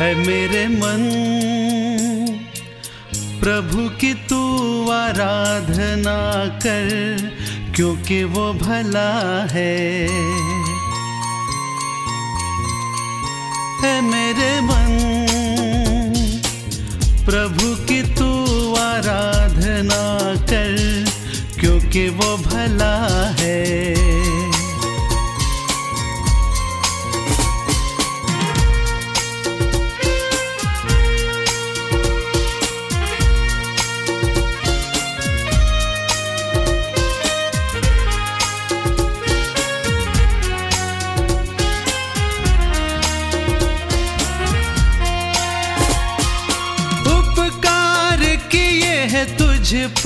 है मेरे मन। प्रभु की तू आराधना कर, क्योंकि वो भला है। है मेरे मन। प्रभु की तू आराधना कर, क्योंकि वो भला है।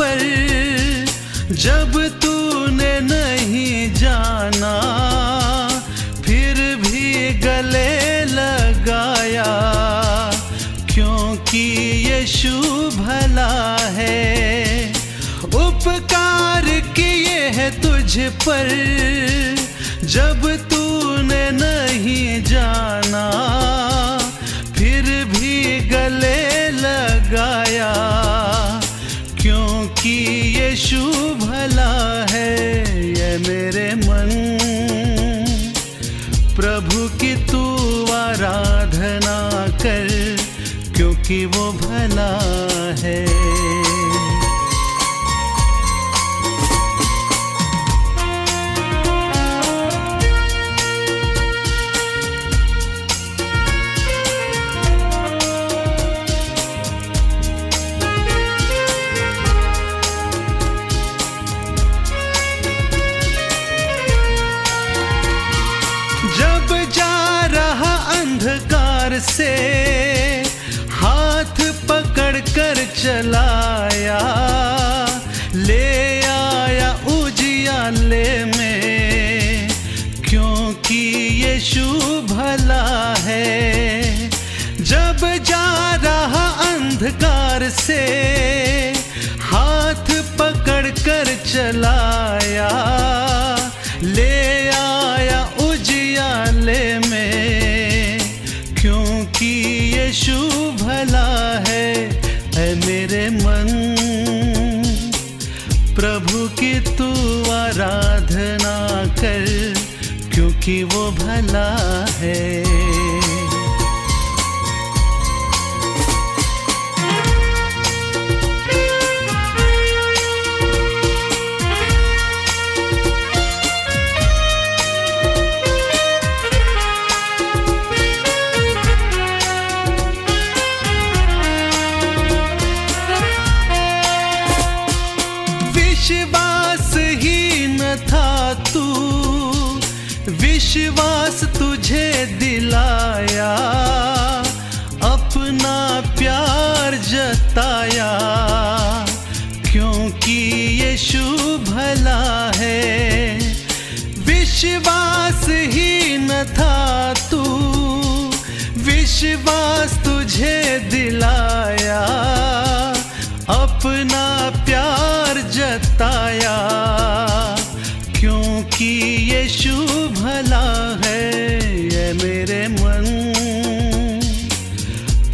पर जब तूने नहीं जाना, फिर भी गले लगाया। क्योंकि यीशु भला है, उपकार किए है तुझ पर। जब तूने नहीं जाना, फिर भी गले लगाया। क्योंकि यीशु भला है, ये मेरे मन। प्रभु की तू आराधना कर, क्योंकि वो भला है। से हाथ पकड़ कर चलाया, ले आया उजियाले में। क्योंकि यीशु भला है, जब जा रहा अंधकार से हाथ पकड़ कर चलाया यीशु भला है है मेरे मन। प्रभु की तू आराधना कर, क्योंकि वो भला है।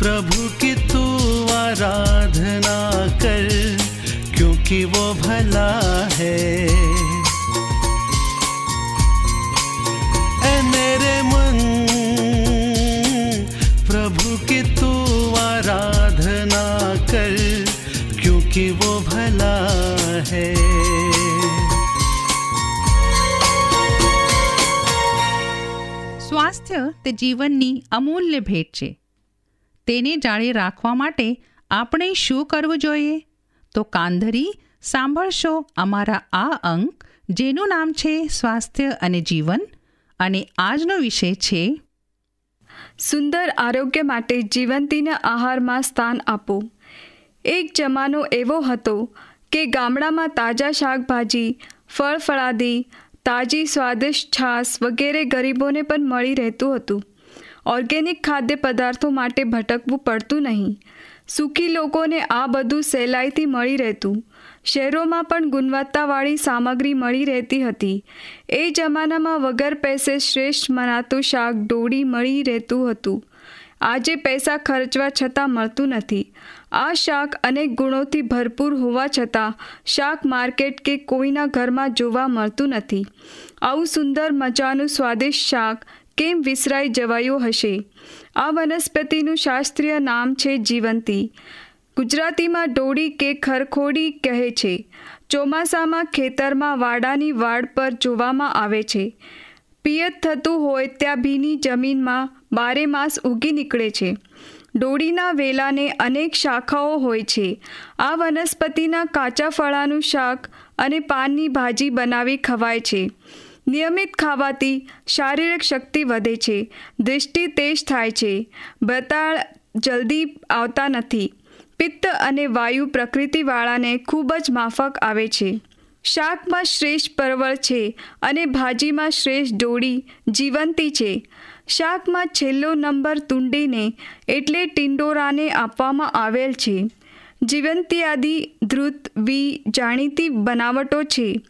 प्रभु की तू आराधना कर क्योंकि वो भला है ऐ मेरे मन प्रभु की तू आराधना कर क्योंकि वो भला है સ્વાસ્થ્ય તે જીવનની અમૂલ્ય ભેટ છે તેને જાળે રાખવા માટે આપણે શું કરવું જોઈએ? તો કાંધરી સાંભળશો અમારા આ અંક, જેનું નામ છે સ્વાસ્થ્ય અને જીવન, અને આજનો વિષય છે સુંદર આરોગ્ય માટે જીવંતીના આહારમાં સ્થાન આપો. એક જમાનો એવો હતો કે ગામડામાં તાજા શાકભાજી, ફળ ફળાદી, તાજી સ્વાદિષ્ટ છાશ વગેરે ગરીબોને પણ મળી રહેતું હતું. ઓર્ગેનિક ખાદ્ય પદાર્થો માટે ભટકવું પડતું નહીં. સુખી લોકોને આ બધું સહેલાઈથી મળી રહેતું. શહેરોમાં પણ ગુણવત્તાવાળી સામગ્રી મળી રહેતી હતી. એ જમાનામાં વગર પૈસે શ્રેષ્ઠ મનાતું શાક ડોડી મળી રહેતું હતું. આજે પૈસા ખર્ચવા છતાં મળતું નથી. આ શાક અનેક ગુણોથી ભરપૂર હોવા છતાં શાક માર્કેટ કે કોઈના ઘરમાં જોવા મળતું નથી. આવું સુંદર મજાનું સ્વાદિષ્ટ શાક કેમ વિસરાઈ જવાયું હશે? આ વનસ્પતિનું શાસ્ત્રીય નામ છે જીવંતી. ગુજરાતીમાં ડોડી કે ખરખોડી કહે છે. ચોમાસામાં ખેતરમાં વાડાની વાડ પર જોવામાં આવે છે. પિયત થતું હોય ત્યાં ભીની જમીનમાં બારે માસ ઉગી નીકળે છે. ડોડીના વેલાને અનેક શાખાઓ હોય છે. આ વનસ્પતિના કાચા ફળાનું શાક અને પાનની ભાજી બનાવી ખવાય છે. નિયમિત ખાવાથી શારીરિક શક્તિ વધે છે. દૃષ્ટિ તેજ થાય છે. બતાળ જલ્દી આવતા નથી. પિત્ત અને વાયુ પ્રકૃતિવાળાને ખૂબ જ માફક આવે છે. શાકમાં શ્રેષ્ઠ પરવળ છે અને ભાજીમાં શ્રેષ્ઠ ડોળી જીવંતી છે. શાકમાં છેલ્લો નંબર તુંડીને એટલે ટિંડોરાને આપવામાં આવેલ છે. જીવંતી આદિ ધ્રુત, વી, જાણીતી બનાવટો છે.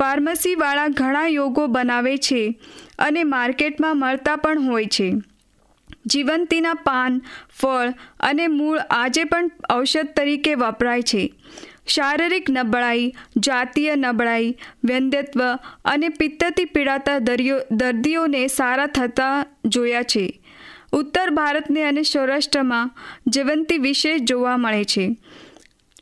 ફાર્મસીવાળા ઘણા યોગો બનાવે છે અને માર્કેટમાં મળતા પણ હોય છે. જીવંતીના પાન, ફળ અને મૂળ આજે પણ ઔષધ તરીકે વપરાય છે. શારીરિક નબળાઈ, જાતીય નબળાઈ, વ્યંદ્યત્વ અને પિત્તથી પીડાતા દરિયો, દર્દીઓને સારા થતા જોયા છે. ઉત્તર ભારતને અને સૌરાષ્ટ્રમાં જીવંતી વિશેષ જોવા મળે છે.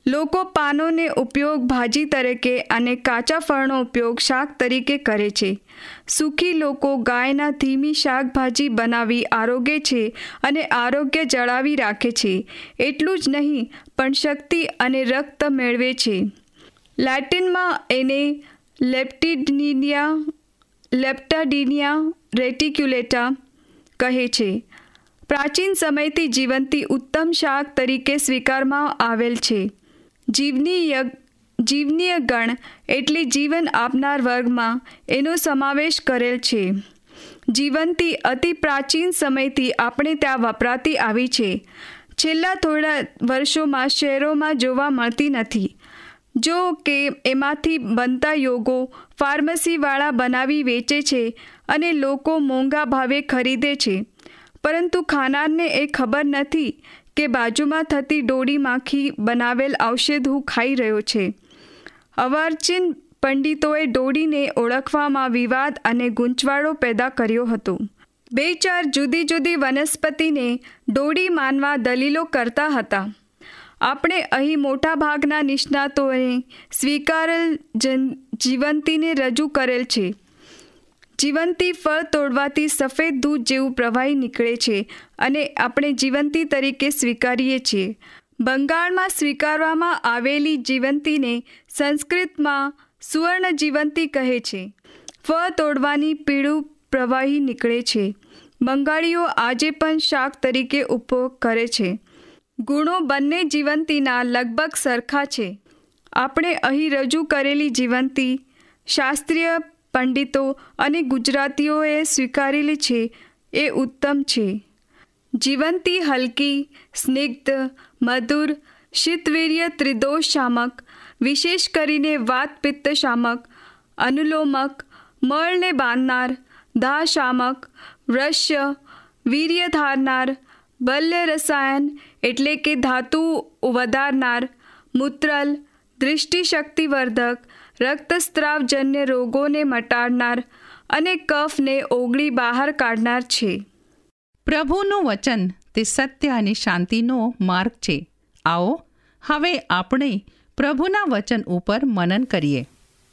લોકો પાનોને ઉપયોગ ભાજી તરીકે અને કાચા ફળનો ઉપયોગ શાક તરીકે કરે છે. સુખી લોકો ગાયના ધીમી શાકભાજી બનાવી આરોગ્ય છે અને આરોગ્ય જળાવી રાખે છે. એટલું જ નહીં, પણ શક્તિ અને રક્ત મેળવે છે. લેટિનમાં એને લેપ્ટિડિનિયા, લેપ્ટાડિનિયા રેટિક્યુલેટા કહે છે. પ્રાચીન સમયથી જીવંતી ઉત્તમ શાક તરીકે સ્વીકારવામાં આવેલ છે. જીવનીય જીવનીય ગણ એટલે જીવન આપનાર વર્ગમાં એનો સમાવેશ કરેલ છે. જીવંતી અતિ પ્રાચીન સમયથી આપણે ત્યાં વપરાતી આવી છે. છેલ્લા થોડા વર્ષોમાં શહેરોમાં જોવા મળતી નથી. જો કે એમાંથી બનતા યોગો ફાર્મસીવાળા બનાવી વેચે છે અને લોકો મોંઘા ભાવે ખરીદે છે. પરંતુ ખાનારને એ ખબર નથી કે બાજુમાં થતી ડોડી માખી બનાવેલ ઔષધ હું ખાઈ રહ્યો છે. અવાર્ચીન પંડિતોએ ડોડીને ઓળખવામાં વિવાદ અને ગૂંચવાડો પેદા કર્યો હતો. બે ચાર જુદી જુદી વનસ્પતિને ડોડી માનવા દલીલો કરતા હતા. આપણે અહીં મોટાભાગના નિષ્ણાતોએ સ્વીકારેલ જીવંતીને રજૂ કરેલ છે. જીવંતી ફળ તોડવાથી સફેદ દૂધ જેવું પ્રવાહી નીકળે છે અને આપણે જીવંતી તરીકે સ્વીકારીએ છીએ. બંગાળમાં સ્વીકારવામાં આવેલી જીવંતીને સંસ્કૃતમાં સુવર્ણ જીવંતી કહે છે. ફળ તોડવાની પીળું પ્રવાહી નીકળે છે. બંગાળીઓ આજે પણ શાક તરીકે ઉપયોગ કરે છે. ગુણો બંને જીવંતીના લગભગ સરખા છે. આપણે અહીં રજૂ કરેલી જીવંતી શાસ્ત્રીય પંડિતો અને ગુજરાતીઓએ સ્વીકારેલી છે. એ ઉત્તમ છે. જીવંતી હલકી, સ્નિગ્ધ, મધુર, શીતવીર્ય ત્રિદોષ શામક વિશેષ કરીને વાત પિત્ત શામક અનુલોમક, મળને બાંધનાર દાહ શામક વૃશ્ય વીર્ય ધારનાર, બલ્ય રસાયન એટલે કે ધાતુ વધારનાર, મૂત્રલ, દૃષ્ટિશક્તિવર્ધક રક્તસ્રાવજન્ય રોગોને મટાડનાર અને કફને ઓગળી બહાર કાઢનાર છે. પ્રભુનું વચન તે સત્ય અને શાંતિનો માર્ગ છે. આવો હવે આપણે પ્રભુના વચન ઉપર મનન કરીએ.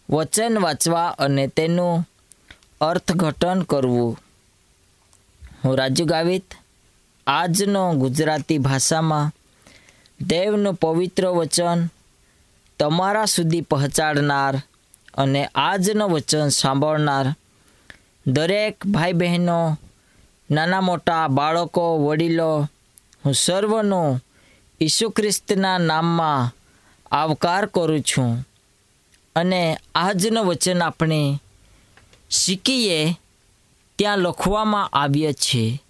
વચન વાંચવા અને તેનું અર્થઘટન કરવું. હું રાજુ ગાવિત આજનો ગુજરાતી ભાષામાં દેવનું પવિત્ર વચન તમારા સુધી પહોંચાડનાર અને આજનું વચન સાંભળનાર દરેક ભાઈ બહેનો નાના મોટા બાળકો, વડીલો, હું સર્વનો ઈસુ ખ્રિસ્તના નામમાં આવકાર કરું છું અને આજનું વચન આપણે શીખીએ ત્યાં લખવામાં આવ્યા છે,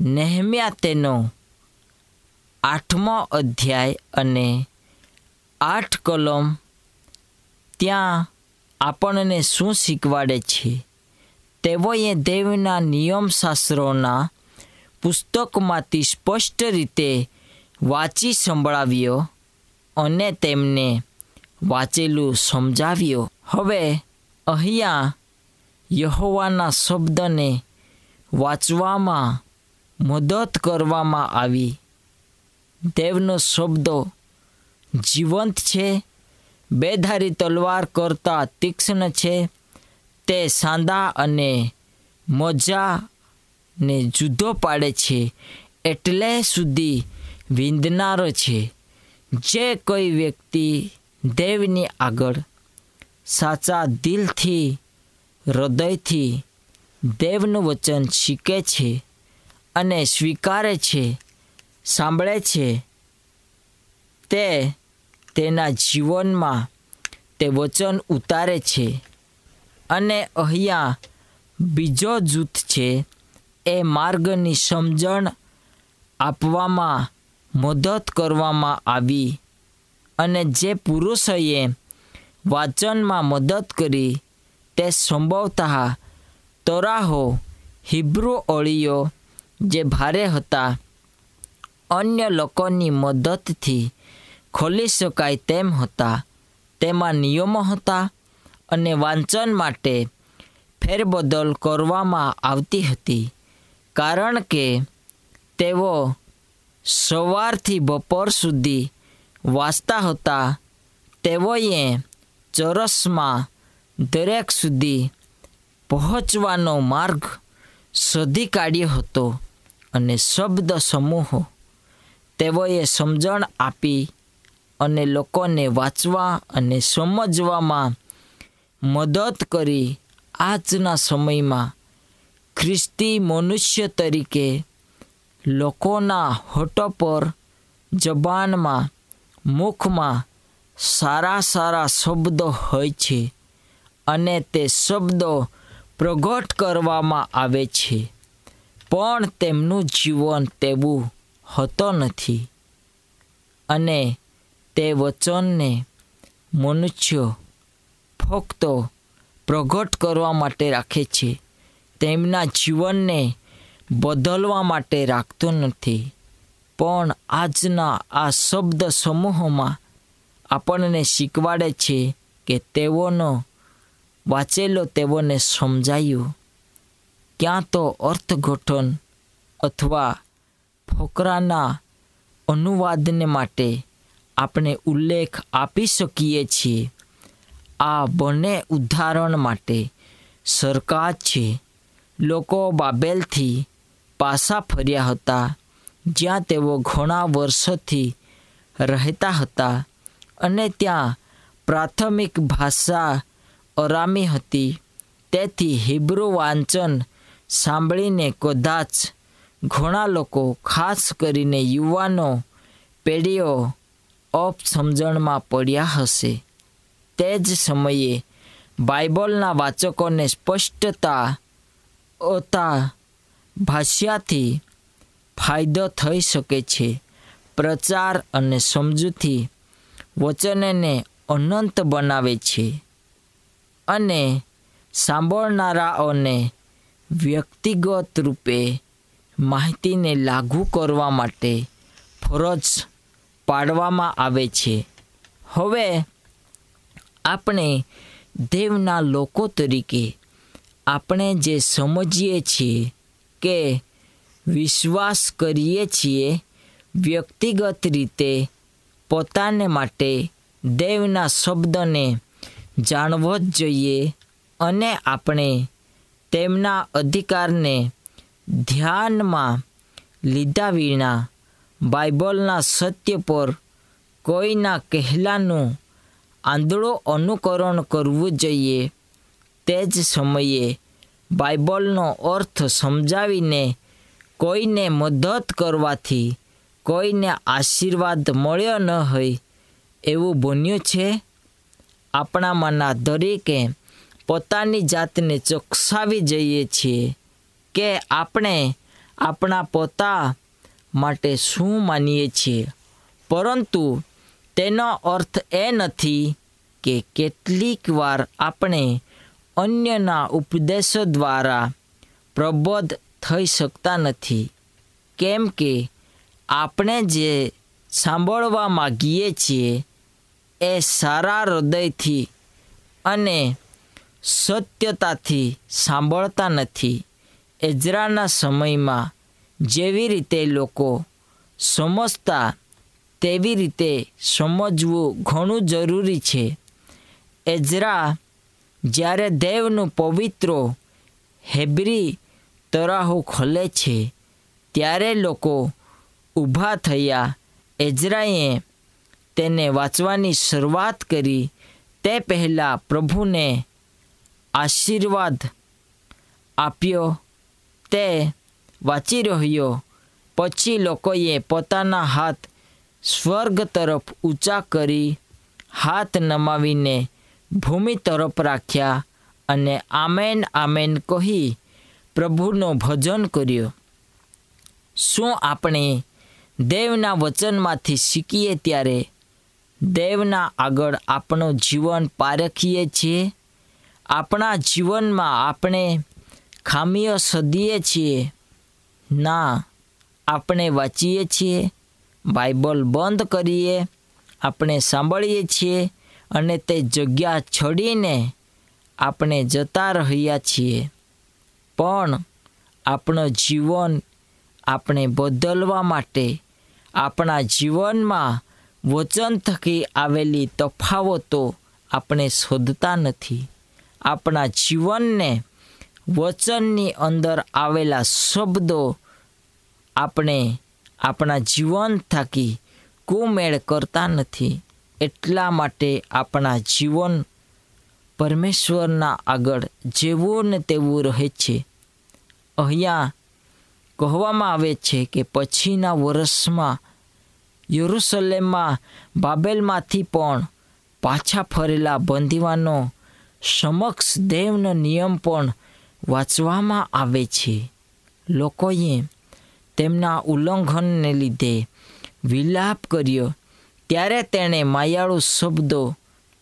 નેહમ્યા તેનો આઠમો અધ્યાય અને આઠ કલમ. ત્યાં આપણને શું શીખવાડે છે? તેઓએ દેવના નિયમશાસ્ત્રોના પુસ્તકમાંથી સ્પષ્ટ રીતે વાંચી સંભળાવ્યો અને તેમને વાંચેલું સમજાવ્યો. હવે અહીંયા યહોવાના શબ્દને વાંચવામાં મદદ કરવામાં આવી. દેવનો શબ્દો જીવંત છે, બેધારી તલવાર કરતાં તીક્ષ્ણ છે, તે સાંદા અને મોજાને જુદો પાડે છે, એટલે સુધી વિંધનારો છે. જે કોઈ વ્યક્તિ દેવની આગળ સાચા દિલથી, હૃદયથી દેવનું વચન શીખે છે અને સ્વીકારે છે, સાંભળે છે, તે તેના જીવનમાં તે વચન ઉતારે છે અને અહીંયા બીજો જૂથ છે, એ માર્ગની સમજણ આપવામાં મદદ કરવામાં આવી અને જે પુરુષોએ વાચનમાં મદદ કરી તે સંભવતઃ તોરાહો, હિબ્રુ ઓળીઓ જે ભારે હતા, અન્ય લોકોની મદદથી ખોલી શકાય તેમ હતા. તેમાં નિયમો હતા અને વાંચન માટે ફેરબદલ કરવામાં આવતી હતી. કારણ કે તેઓ સવારથી બપોર સુધી વાંચતા હતા. તેઓએ ચોરસમાં દરેક સુધી પહોંચવાનો માર્ગ શોધી કાઢ્યો હતો અને શબ્દ સમૂહો તેઓએ સમજણ આપી અને લોકોને વાંચવા અને સમજવામાં મદદ કરી આજના સમયમાં ખ્રિસ્તી મનુષ્ય તરીકે લોકોના હોટો પર, જબાનમાં, મુખમાં સારા સારા શબ્દો હોય છે અને તે શબ્દો પ્રગટ કરવામાં આવે છે. પણ તેમનું જીવન તેવું હોતો નથી. અને તે વચનને મનુષ્યો ફક્ત પ્રગટ કરવા માટે રાખે છે. તેમના જીવનને બદલવા માટે રાખતો નથી. પણ આજના આ શબ્દ સમૂહોમાં આપણને શીખવાડે છે કે તેઓનો વાંચેલો તેઓને સમજાયું. ક્યાં તો અર્થઘટન અથવા ફોકરાના અનુવાદને માટે આપણે ઉલ્લેખ આપી શકીએ છીએ. આ બંને ઉદાહરણ માટે સરકાર છે. લોકો બાબેલથી પાછા ફર્યા હતા, જ્યાં તેઓ ઘણા વર્ષોથી રહેતા હતા અને ત્યાં પ્રાથમિક ભાષા અરામી હતી. તેથી હિબ્રુ વાંચન સાંભળીને કદાચ ઘણા લોકો ખાસ કરીને યુવાનો, પેઢીઓ અપસમજણમાં પડ્યા હશે. તે જ સમયે બાઇબલના વાચકોને સ્પષ્ટતા અતા ભાષ્યાથી ફાયદો થઈ શકે છે. પ્રચાર અને સમજૂથી વચનને અનંત બનાવે છે અને સાંભળનારાઓને વ્યક્તિગત રૂપે માહિતીને લાગુ કરવા માટે ફરજ પાડવામાં આવે છે. હવે આપણે દેવના લોકો તરીકે આપણે જે સમજીએ છીએ કે વિશ્વાસ કરીએ છીએ, વ્યક્તિગત રીતે પોતાને માટે દેવના શબ્દને જાણવો જ જોઈએ અને આપણે તેમના અધિકારને ધ્યાનમાં લીધા વિના બાઇબલના સત્ય પર કોઈના કહેલાનું આંધળો અનુકરણ કરવું જોઈએ. તે જ સમયે બાઇબલનો અર્થ સમજાવીને કોઈને મદદ કરવાથી કોઈને આશીર્વાદ મળ્યો ન હોય એવું બન્યું છે. આપણામાંના દરેકે પોતાની જાતને ચોકસાવી જઈએ છીએ કે આપણે આપણા પોતા માટે શું માનીએ છીએ? પરંતુ તેનો અર્થ એ નથી કે કેટલીક વાર આપણે અન્યના ઉપદેશો દ્વારા પ્રબોધ થઈ શકતા નથી. કેમ કે આપણે જે સાંભળવા માગીએ છીએ એ સારા હૃદયથી અને સત્યતાથી સાંભળતા નથી. એજરાના સમયમાં જેવી રીતે લોકો સમજતા, તેવી રીતે સમજવું ઘણું જરૂરી છે. એજરા જ્યારે દેવનું પવિત્રો હેબ્રી તરાહો ખોલે છે, ત્યારે લોકો ઊભા થયા એજરાએ તેને વાંચવાની શરૂઆત કરી. તે પહેલાં પ્રભુને આશીર્વાદ આપ્યો. તે વાંચી રહ્યો. પછી લોકોએ પોતાના હાથ સ્વર્ગ તરફ ઊંચા કરી હાથ નમાવીને ભૂમિ તરફ રાખ્યા અને આમેન આમેન કહી પ્રભુનો ભજન કર્યો. શું આપણે દેવના વચનમાંથી શીખીએ ત્યારે દેવના આગળ આપણું જીવન પારખીએ છીએ? આપણા જીવનમાં આપણે ખામીઓ સદીએ છીએ? ના, આપણે વાંચીએ છીએ, બાઇબલ બંધ કરીએ, આપણે સાંભળીએ છીએ અને તે જગ્યા છોડીને આપણે જતા રહ્યા છીએ. પણ આપણું જીવન આપણે બદલવા માટે, આપણા જીવનમાં વચન થકી આવેલી તફાવતો આપણે શોધતા નથી. આપણા જીવનને વચનની અંદર આવેલા શબ્દો આપણે આપણા જીવન થકી કુમેળ કરતા નથી. એટલા માટે આપણા જીવન પરમેશ્વરના આગળ જેવું ને તેવું રહે છે. અહીંયા કહેવામાં આવે છે કે પછીના વર્ષમાં યરુસલેમમાં બાબેલમાંથી પણ પાછા ફરેલા બંદીવાનો સમક્ષ દેવનો નિયમ પણ વાંચવામાં આવે છે. લોકોએ તેમના ઉલ્લંઘનને લીધે વિલાપ કર્યો. ત્યારે તેણે માયાળુ શબ્દો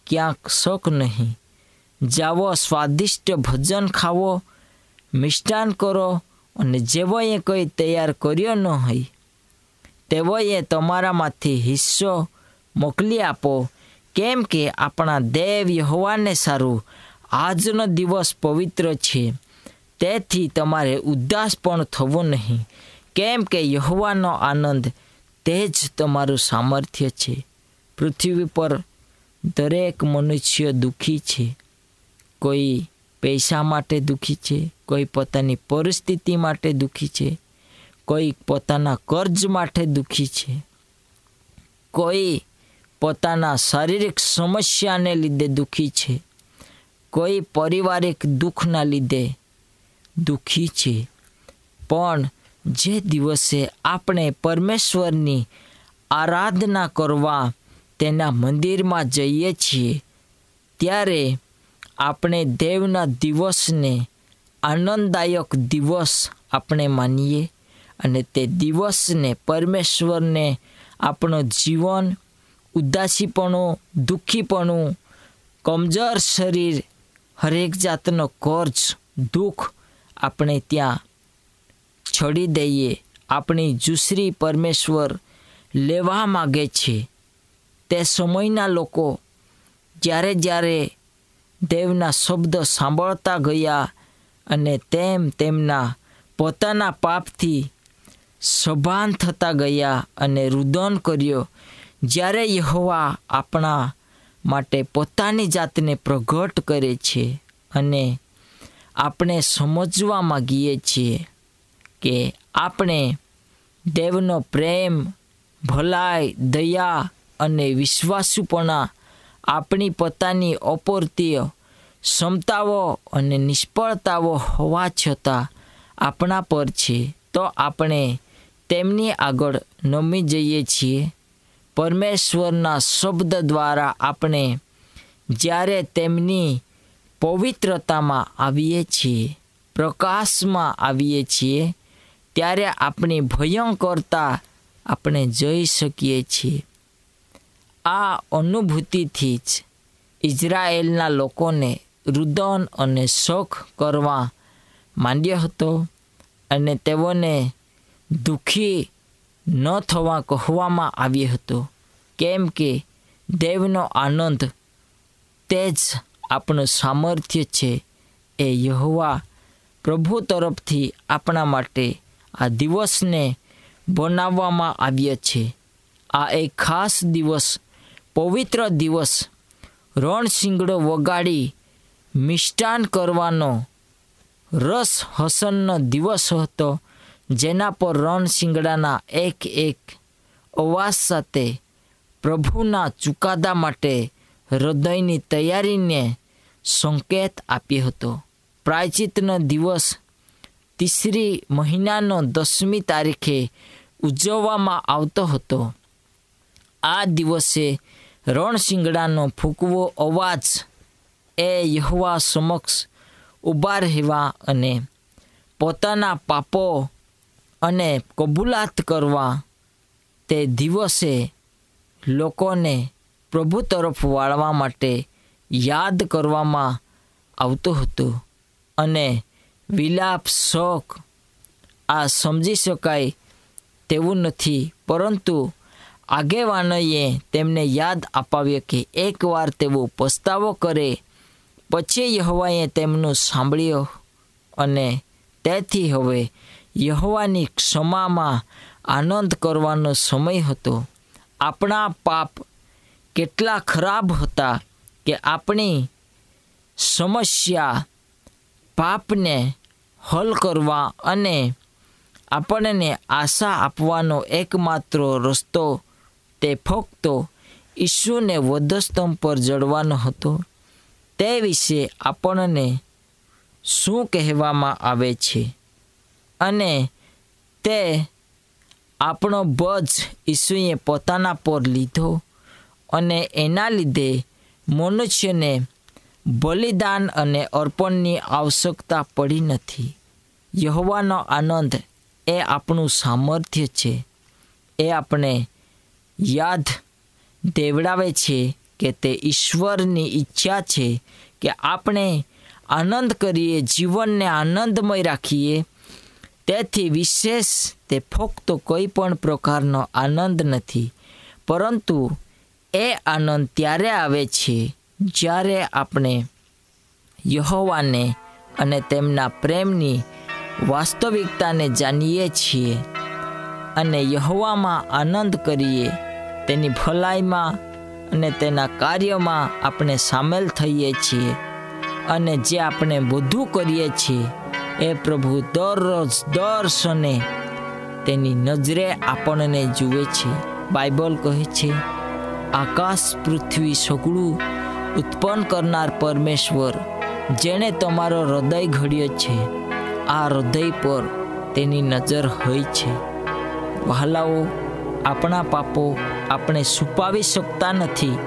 ક્યાંક શોક નહીં. જાવો સ્વાદિષ્ટ ભોજન ખાવો મિષ્ટાન કરો અને જેવોએ કંઈ તૈયાર કર્યો ન હોય તેઓએ તમારામાંથી હિસ્સો મોકલી આપો. કેમ કે આપણા દેવ યહોવાને સારું આજનો દિવસ પવિત્ર છે. તેથી તમારે ઉદાસ પણ થવું નહીં. કેમ કે યહવાનો આનંદ તે જ તમારું સામર્થ્ય છે. પૃથ્વી પર દરેક મનુષ્ય દુઃખી છે. કોઈ પૈસા માટે દુઃખી છે, કોઈ પોતાની પરિસ્થિતિ માટે દુઃખી છે, કોઈ પોતાના કર્જ માટે દુઃખી છે. કોઈ પોતાના શારીરિક સમસ્યાને લીધે દુઃખી છે. કોઈ પારિવારિક દુઃખના લીધે દુઃખી છે. પણ જે દિવસે આપણે પરમેશ્વરની આરાધના કરવા તેના મંદિરમાં જઈએ છીએ, ત્યારે આપણે દેવના દિવસને આનંદદાયક દિવસ આપણે માનીએ અને તે દિવસને પરમેશ્વરને આપણું જીવન ઉદાસીપણું, દુઃખીપણું, કમજોર શરીર, હરેક જાતનો કર્જ, દુઃખ આપણે ત્યાં છોડી દઈએ, આપણી જુસરી પરમેશ્વર લેવા માગે છે. તે સમયના લોકો જ્યારે જ્યારે દેવના શબ્દ સાંભળતા ગયા અને તેમ તેમના પોતાના પાપથી સભાન થતા ગયા અને રુદન કર્યો, જ્યારે યહોવા આપણા માટે પોતાની જાતને પ્રગટ કરે છે અને આપણે સમજવા માગીએ છીએ કે આપણે દેવનો પ્રેમ, ભલાઈ, દયા અને વિશ્વાસુપણા આપણી પોતાની અપૂર્તિય ક્ષમતાઓ અને નિષ્ફળતાઓ હોવા છતાં આપણા પર છે. તો આપણે તેમની આગળ નમી જઈએ છીએ. પરમેશ્વરના શબ્દ દ્વારા આપણે જ્યારે તેમની પવિત્રતામાં આવીએ છીએ, પ્રકાશમાં આવીએ છીએ, ત્યારે આપણી ભયંકરતા આપણે જોઈ શકીએ છીએ. આ અનુભૂતિથી જ ઇઝરાયેલના લોકોને રુદન અને શોખ કરવા માંડ્યો હતો અને તેઓને દુઃખી ન થવા કહેવામાં આવ્યો હતો. કેમ કે દેવનો આનંદ તે જ આપણું સામર્થ્ય છે એ યહોવા પ્રભુ તરફથી આપણા માટે આ દિવસને બનાવવામાં આવ્યો છે. આ એક ખાસ દિવસ, પવિત્ર દિવસ રણશિંગડો વગાડી મિષ્ટાન કરવાનો રસ હસનનો દિવસ હતો, જેના પર રણશિંગડાના એક એક અવાજ સાથે પ્રભુના ચુકાદા માટે હૃદયની તૈયારીને સંકેત આપ્યો હતો. પ્રાયચિતનો દિવસ તીસરી મહિનાનો દસમી તારીખે ઉજવવામાં આવતો હતો. આ દિવસે રણશિંગડાનો ફૂંકવો અવાજ એ યહવા સમક્ષ ઊભા રહેવા અને પોતાના પાપો અને કબૂલાત કરવા તે દિવસે લોકોને પ્રભુ તરફ વાળવા માટે યાદ કરવામાં આવતું હતું અને વિલાપ શોક આ સમજી શકાય તેવું નથી. પરંતુ આગેવાનોએ તેમને યાદ અપાવ્યો કે એકવાર તેઓ પસ્તાવો કરે, પછી યહોવાએ તેમનું સાંભળ્યો અને તેથી હવે યહોવાની ક્ષમામાં આનંદ કરવાનો સમય હતો. આપણા પાપ કેટલા ખરાબ હતા કે આપણી સમસ્યા પાપને હલ કરવા અને આપણને આશા આપવાનો એકમાત્ર રસ્તો તે ફક્ત ઈશુને વધસ્તંભ પર જડવાનો હતો. તે વિશે આપણને શું કહેવામાં આવે છે? અને તે આપણો બોજ ઈસુએ પોતાના પર લીધો. અને એના લીધે મનુષ્યને બલિદાન અને અર્પણની આવશ્યકતા પડી નથી. યહવાનો આનંદ એ આપણું સામર્થ્ય છે. એ આપણે યાદ દેવડાવે છે કે તે ઈશ્વરની ઈચ્છા છે કે આપણે આનંદ કરીએ, જીવનને આનંદમય રાખીએ. તેથી વિશેષ તે ફક્ત કોઈ પણ પ્રકારનો આનંદ નથી. પરંતુ એ આનંદ ત્યારે આવે છે જ્યારે આપણે યહોવાને અને તેમના પ્રેમની વાસ્તવિકતાને જાણીએ છીએ અને યહોવામાં આનંદ કરીએ, તેની ભલાઈમાં અને તેના કાર્યમાં આપણે સામેલ થઈએ છીએ અને જે આપણે બધું કરીએ છીએ, એ પ્રભુ દરરોજ દર ક્ષણે તેની નજરે આપણને જુએ છે. બાઇબલ કહે છે આકાશ પૃથ્વી સગળું ઉત્પન્ન કરનાર પરમેશ્વર, જેણે તમારો હૃદય ઘડ્યો છે. આ હૃદય પર તેની નજર હોય છે. વહાલાઓ, આપણા પાપો આપણે છુપાવી શકતા નથી.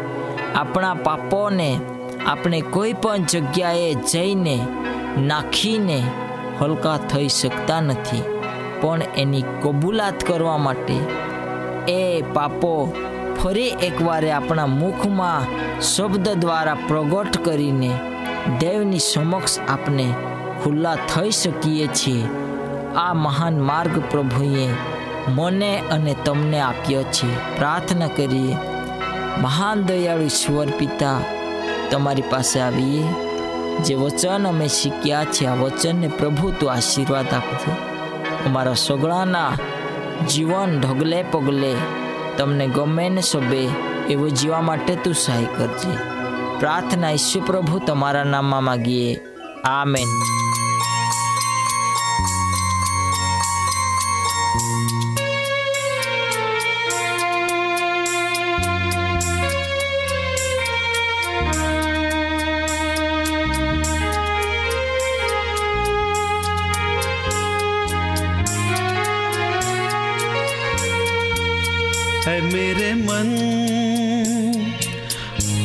આપણા પાપોને આપણે કોઈ પણ જગ્યાએ જઈને નાખીને હલકા થઈ શકતા નથી. પણ એની કબૂલાત કરવા માટે એ પાપો ફરી એકવારે આપણા મુખમાં શબ્દ દ્વારા પ્રગટ કરીને દેવની સમક્ષ આપણે ખુલ્લા થઈ શકીએ છીએ. આ મહાન માર્ગ પ્રભુએ મને અને તમને આપ્યો છે. પ્રાર્થના કરીએ. મહાન દયાળુ ઈશ્વર પિતા, તમારી પાસે આવીએ. જે વચન અમે શીખ્યા છે, આ વચનને પ્રભુ તું આશીર્વાદ આપજો. અમારા સગળાના જીવન ઢગલે પગલે તમને ગમે ને શબે એવું જીવા માટે તું સહાય કરજે. પ્રાર્થના ઈશ્વર પ્રભુ તમારા નામમાં માગીએ. આમેન. है मेरे मन।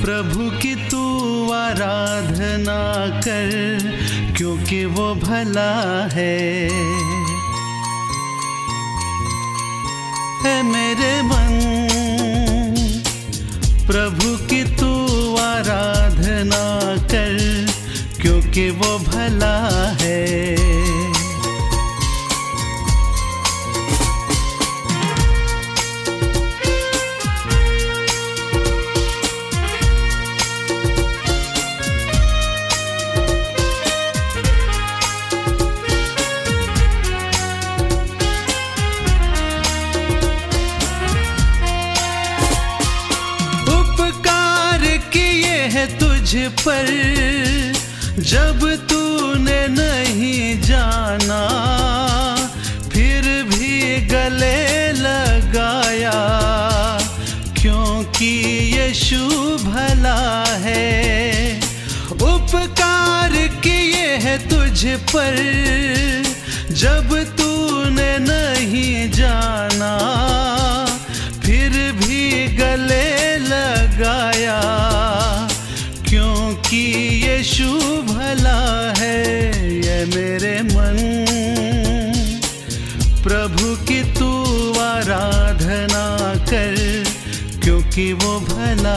प्रभु की तू आराधना कर, क्योंकि वो भला है। है मेरे मन। प्रभु की तू आराधना कर, क्योंकि वो भला है। पर जब तूने नहीं जाना, फिर भी गले लगाया। क्योंकि यीशु भला है, उपकार किए हैं तुझ पर। जब तूने नहीं जाना, फिर भी गले लगाया। यीशु भला है ये मेरे मन। प्रभु की तू आराधना कर क्योंकि वो भला